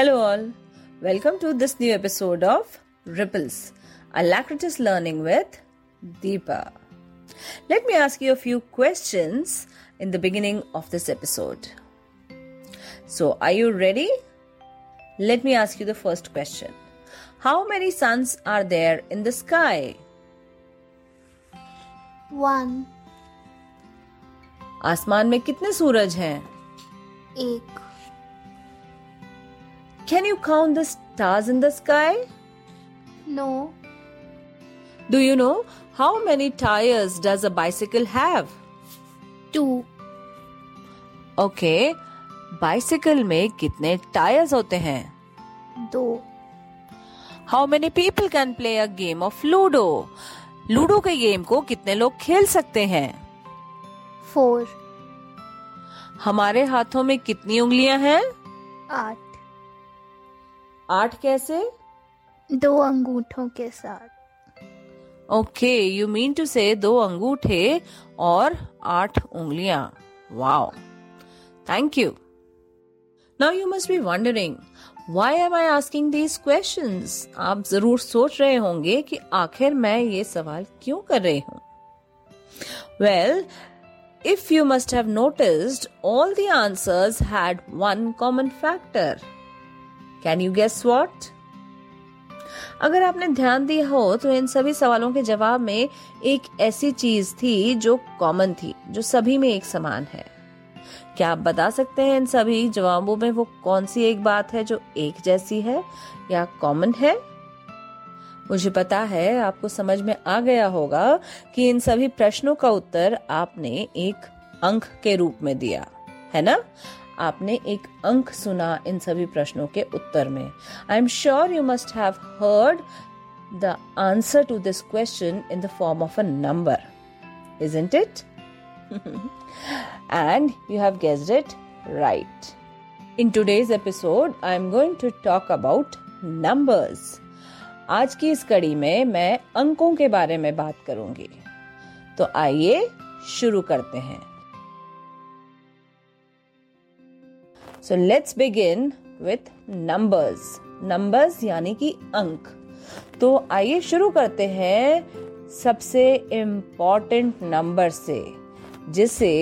Hello, all. Welcome to this new episode of Ripples, Alacritus Learning with Deepa. Let me ask you a few questions in the beginning of this episode. So, are you ready? Let me ask you the first question How many suns are there in the sky? One आसमान में कितने सूरज हैं एक Can you count the stars in the sky? No Do you know how many tires does a bicycle have? Two Okay, bicycle में कितने tyres होते हैं? दो How many people can play a game of Ludo? Ludo के game को कितने लोग खेल सकते हैं फोर हमारे हाथों में कितनी उंगलियाँ हैं आठ आठ कैसे? दो अंगूठों के साथ। ओके यू मीन टू से दो अंगूठे और आठ उंगलियाँ। Wow thank you now you must be wondering why am I asking these questions आप ज़रूर सोच रहे होंगे कि आखिर मैं ये सवाल क्यों कर रही हूँ? Well if you must have noticed, all the answers had one common factor. Can you guess what? अगर आपने ध्यान दिया हो तो इन सभी सवालों के जवाब में एक ऐसी चीज़ थी जो कॉमन थी, जो सभी में एक समान है। क्या आप बता सकते हैं इन सभी जवाबों में वो कौन सी एक बात है जो एक जैसी है या कॉमन है? मुझे पता है, आपको समझ में आ गया होगा कि इन सभी प्रश्नों का उत्तर आपने एक अंक के रूप में दिया, है ना? आपने एक अंक सुना इन सभी प्रश्नों के उत्तर में I am sure you must have heard the answer to this question in the form of a number isn't it? and you have guessed it right. In today's episode, I am going to talk about numbers. आज की इस कड़ी में मैं अंकों के बारे में बात करूँगी तो आइए शुरू करते हैं so let's begin with numbers numbers यानी कि अंक. तो आइए शुरू करते हैं सबसे इंपॉर्टेंट नंबर से, जिसे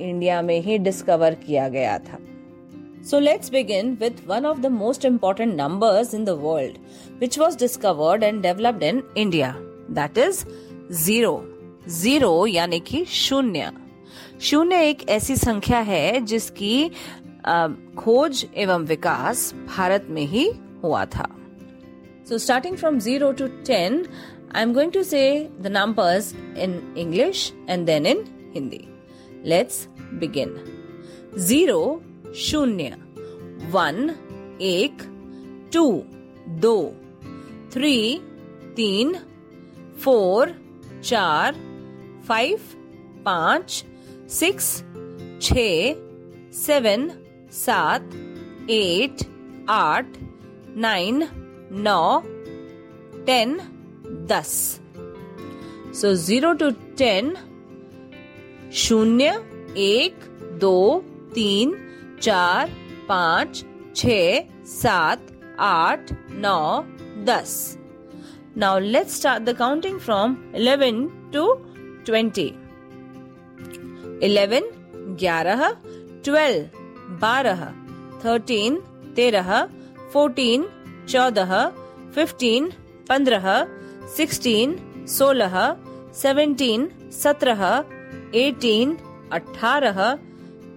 इंडिया में ही डिस्कवर किया गया था. So let's begin with one of the most important numbers in the world which was discovered and developed in India that is zero zero यानी कि शून्य. शून्य एक ऐसी संख्या है जिसकी खोज एवं विकास भारत में ही हुआ था। So starting from zero to ten I am going to say the numbers in English and then in Hindi let's begin zero शून्य वन एक टू दो थ्री तीन फोर चार फाइव पाँच सिक्स छ सेवन सात, एट, आठ, नाइन, नौ, टेन, दस। सो ज़ीरो टू टेन शून्य, एक, दो, तीन, चार, पाँच, छ, सात, आठ, नौ, दस। Now let's start the counting from eleven to twenty eleven ग्यारह ट्वेल्व बारह थर्टीन तेरह फोर्टीन चौदह फिफ्टीन पंद्रह सिक्सटीन सोलह सेवेंटीन सत्रह एटीन अठारह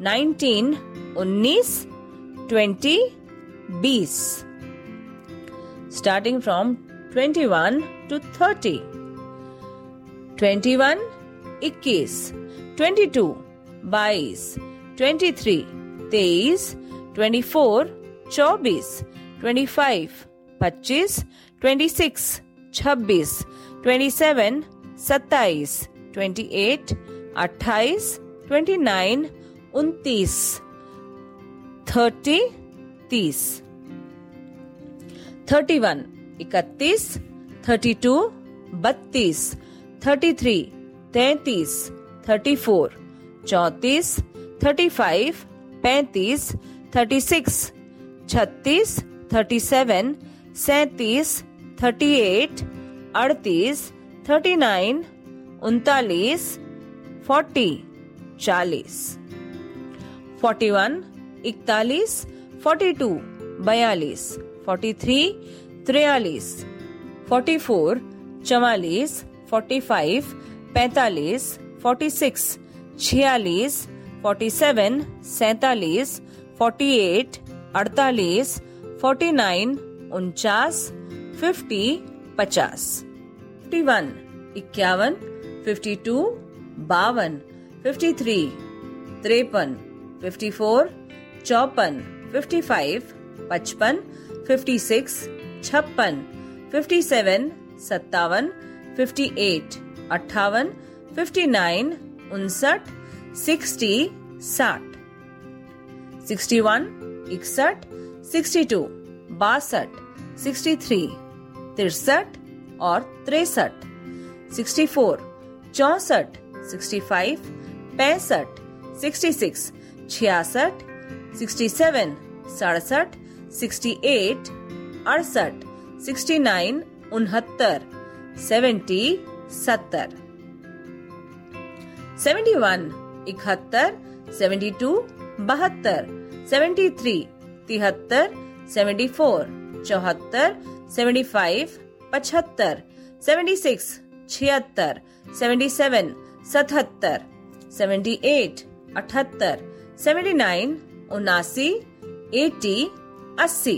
नाइनटीन उन्नीस ट्वेंटी बीस। Starting from twenty one to thirty twenty one इक्कीस। ट्वेंटी टू बाईस। ट्वेंटी थ्री तेईस ट्वेंटी फोर चौबीस ट्वेंटी फाइव पच्चीस ट्वेंटी सिक्स छब्बीस ट्वेंटी सेवन सत्ताईस ट्वेंटी एट अट्ठाईस ट्वेंटी नाइन उनतीस थर्टी तीस। थर्टी वन इकतीस थर्टी टू बत्तीस थर्टी थ्री तैतीस थर्टी फोर चौतीस थर्टी फाइव पैंतीस, थर्टी सिक्स, छत्तीस, थर्टी सेवन, सैतीस, थर्टी एट, अड़तीस, थर्टी नाइन, उनतालीस, फोर्टी, चालीस। फोर्टी वन, इकतालीस, फोर्टी टू, बयालीस, फोर्टी थ्री, त्रियालीस, फोर्टी फोर, चवालीस, फोर्टी फाइव, पैतालीस, फोर्टी सिक्स, छियालीस फोर्टी सेवन सैतालीस फोर्टी एट अड़तालीस फोर्टी नाइन उनचास फिफ्टी पचास फिफ्टी वन इक्यावन फिफ्टी टू बावन फिफ्टी थ्री तिरपन फिफ्टी फोर चौपन फिफ्टी फाइव पचपन फिफ्टी सिक्स छप्पन फिफ्टी सेवन सत्तावन फिफ्टी एट अट्ठावन फिफ्टी नाइन उनसठ सिक्सटी साठ। सिक्सटी वन, इकसठ, सिक्सटी टू, बासठ, सिक्सटी थ्री, तिरसठ और तिरसठ। सिक्सटी फोर, चौसठ, सिक्सटी फाइव, पैंसठ, सिक्सटी सिक्स, छियासठ, सिक्सटी सेवन, सड़सठ, सिक्सटी एट, अड़सठ, सिक्सटी नाइन, उनहत्तर, सेवेंटी सत्तर। सेवेंटी वन इकहत्तर, सेवेंटी टू, बहत्तर, सेवेंटी थ्री, तिहत्तर, सेवेंटी फोर, चौहत्तर, सेवेंटी फाइव, पचहत्तर, सेवेंटी सिक्स, छिहत्तर, सेवेंटी सेवन, सतहत्तर, सेवेंटी एट, अठहत्तर, सेवेंटी नाइन, उनासी, एटी, अस्सी,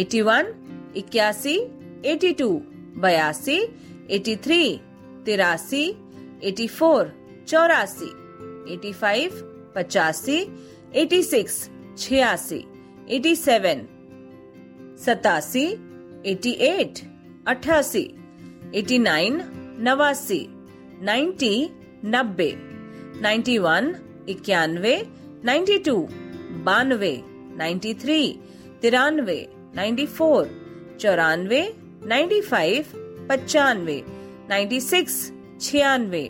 एटी वन, इक्यासी, एटी टू, बयासी, एटी थ्री, तिरासी, एटी फोर चौरासी एटी फाइव पचासी एटी सिक्स छियासी एटी सेवन सतासी एटी एट अठासी एटी नाइन नवासी नाइन्टी नब्बे नाइन्टी वन इक्यानवे नाइन्टी टू बानवे नाइन्टी थ्री तिरानवे नाइन्टी फोर चौरानवे नाइन्टी फाइव पचानवे नाइन्टी सिक्स छियानवे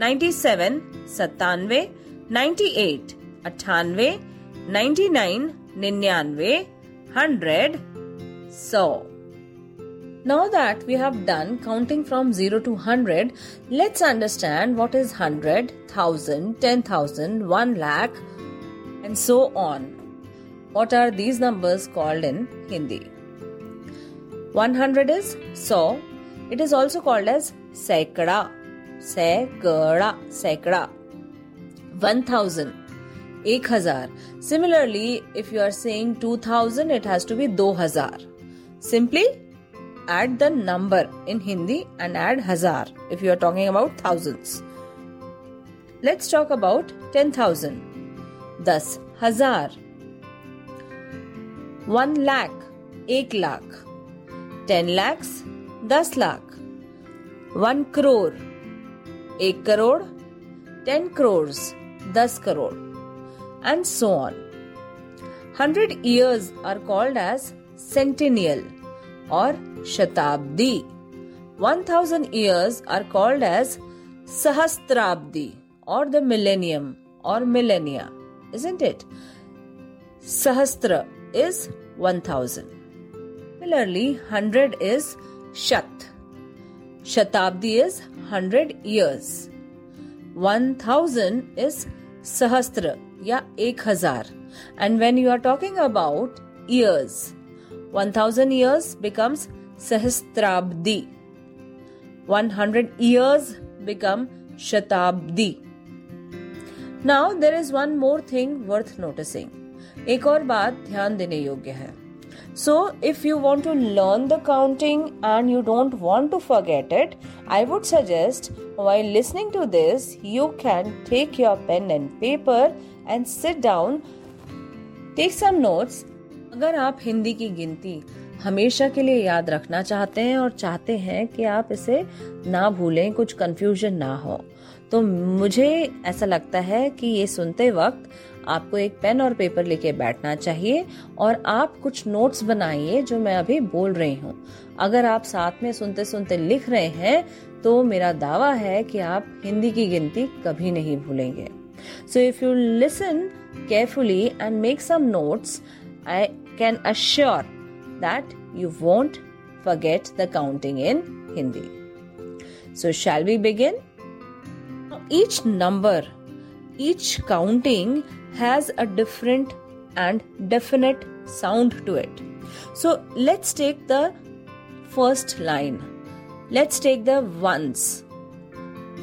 नाइन्टी सेवन सत्तानवे नाइन्टी एट अट्ठानवे नाइन्टी नाइन निन्यानवे हंड्रेड सौ Now that we have done counting from 0 to 100, let's understand what is 100, 1000, 10,000, 1 lakh, and so on. What are these numbers called in Hindi? 100 is so. It is also called as Sekada. सैकड़ा सैकड़ा one thousand एक हजार similarly if you are saying two thousand it has to be दो हजार simply add the number in Hindi and add hazar if you are talking about thousands. Let's talk about 10,000. Das hazar. 1 lakh, 1 lakh. 10 lakhs, 10 lakh. 1 crore, एक crore, 10 crores, 10 crore, and so on. 100 years are called as centennial or shatabdi. 1000 years are called as sahasrabdi or the millennium or millennia, isn't it? Sahasra is 1000. Similarly, 100 is shat शताब्दी is hundred years one thousand is सहस्त्र या एक हज़ार. And when you are talking about years one thousand years becomes सहस्त्राब्दी one hundred years become शताब्दी now there is one more thing worth noticing एक और बात ध्यान देने योग्य है. So, if you want to learn the counting and you don't want to forget it, I would suggest while listening to this, you can take your pen and paper and sit down, take some notes. अगर आप हिंदी की गिनती हमेशा के लिए याद रखना चाहते हैं और चाहते हैं कि आप इसे ना भूलें कुछ कंफ्यूजन ना हो तो मुझे ऐसा लगता है कि ये सुनते वक्त आपको एक पेन और पेपर लेके बैठना चाहिए और आप कुछ नोट्स बनाइए जो मैं अभी बोल रही हूँ अगर आप साथ में सुनते सुनते लिख रहे हैं तो मेरा दावा है कि आप हिंदी की गिनती कभी नहीं भूलेंगे so if you listen carefully and make some notes I can assure that you won't forget the counting in Hindi. So, shall we begin? Each number, each counting has a different and definite sound to it. So, let's take the first line. Let's take the ones.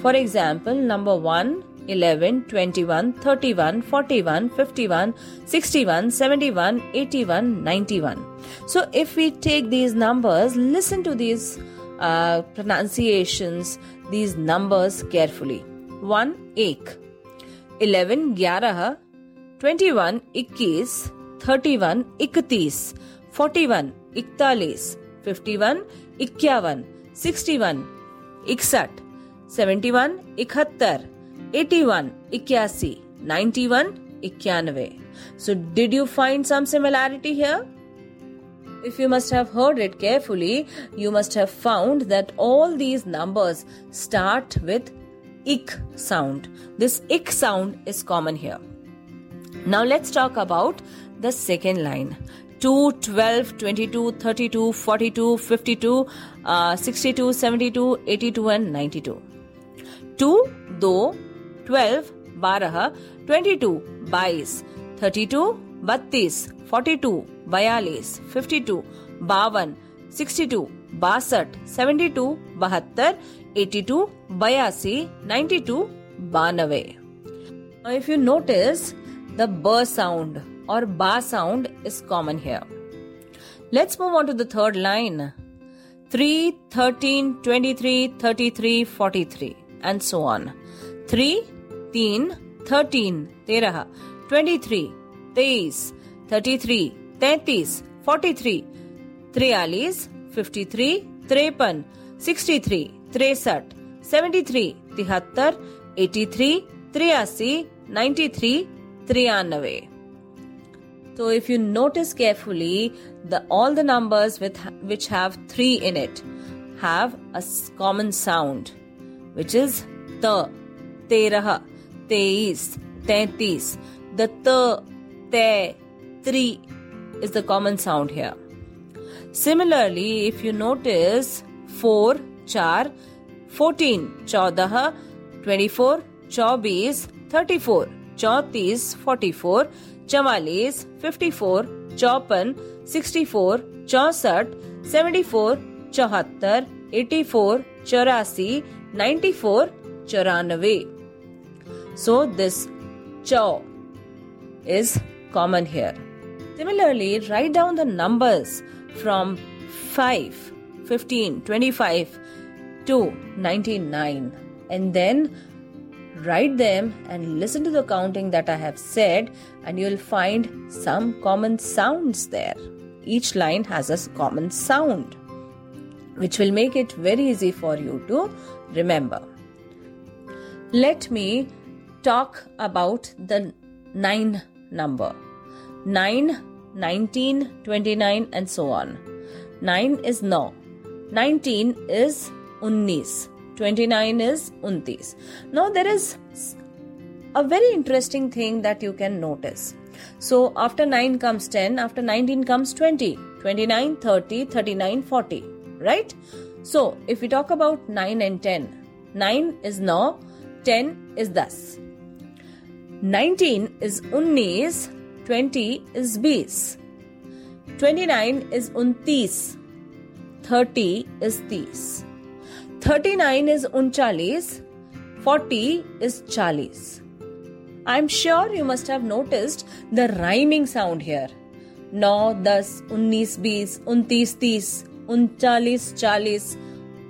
For example, number 1, 11, 21, 31, 41, 51, 61, 71, 81, 91. So, if we take these numbers, listen to these uh, pronunciations, these numbers carefully. 1, 8, 11, 11, 21, 21, 31, 31, 41, 41, 51, 51, 61, 61, 71, 71, 81, 81, 91, 91. So, did you find some similarity here? If you must have heard it carefully, you must have found that all these numbers start with ik sound. This ik sound is common here. Now let's talk about the second line. 2, 12, 22, 32, 42, 52, uh, 62, 72, 82 and 92. 2, 2, 12, 12, 22, 22, 32, 32, 42, 42, 52, 52, 62, 62, 72, 72, 82, 82, 92, 92. Now if you notice, the b sound or ba sound is common here. Let's move on to the third line. 3, 13, 23, 33, 43 and so on. 3, 3, 13, 13, 23, 23, 33, 33, 43, 43, 53, 53, 63, 63, 73, 73, 83, 83, 93, 93. So if you notice carefully, the all the numbers with which have 3 in it have a common sound which is ta, terah, teis, taitis. The ta, te, is the common sound here. Similarly, if you notice 4, 4, 14, 14, 24, 24, 34, चौंतीस forty four चवालीस fifty four चौपन sixty four चौसठ seventy four चौहत्तर eighty four चौरासी ninety four चौरानवे So this chaw is common here. Similarly, write down the numbers from 5, 15, 25 to 99 and then write them and listen to the counting that I have said, and you'll find some common sounds there. Each line has a common sound, which will make it very easy for you to remember. Let me talk about the 9 number 9, 19, 29, and so on. 9 is no, 19 is unnis. 29 is untis. Now there is a very interesting thing that you can notice. So after 9 comes 10, after 19 comes 20, 29, 30, 39, 40, right? So if we talk about 9 and 10, 9 is no, 10 is thus. 19 is unnis, 20 is bis. 29 is untis, 30 is tis. 39 is 39, 40 is 40. I'm sure you must have noticed the rhyming sound here. 9, 10, 19, 20, 29, 30,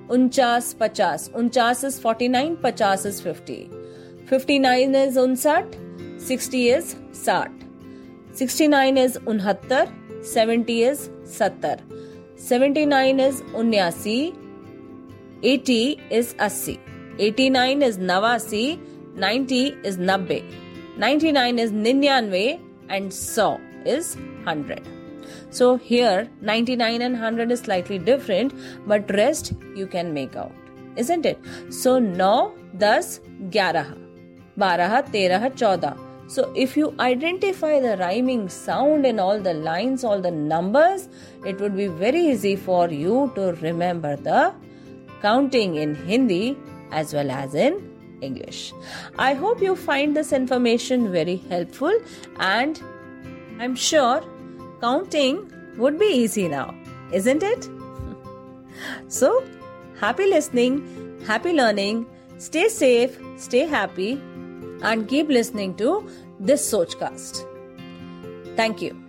39, 40, 49, is 49, 50 is 50. 59 is 59, 60 is sat. 69 is 69, 70 is 70. 79 is 79, 80 is 80. 89 is Navasi. 90 is Nabbe. 99 is Ninyanve. And so is 100. So here 99 and 100 is slightly different, but rest you can make out. Isn't it? So 9, 10, 11, 12, 13, 14, So if you identify the rhyming sound in all the lines, all the numbers, it would be very easy for you to remember the counting in Hindi as well as in English. I hope you find this information very helpful and I'm sure counting would be easy now, isn't it? so, happy listening, happy learning, stay safe, stay happy, and keep listening to this Sochcast. Thank you.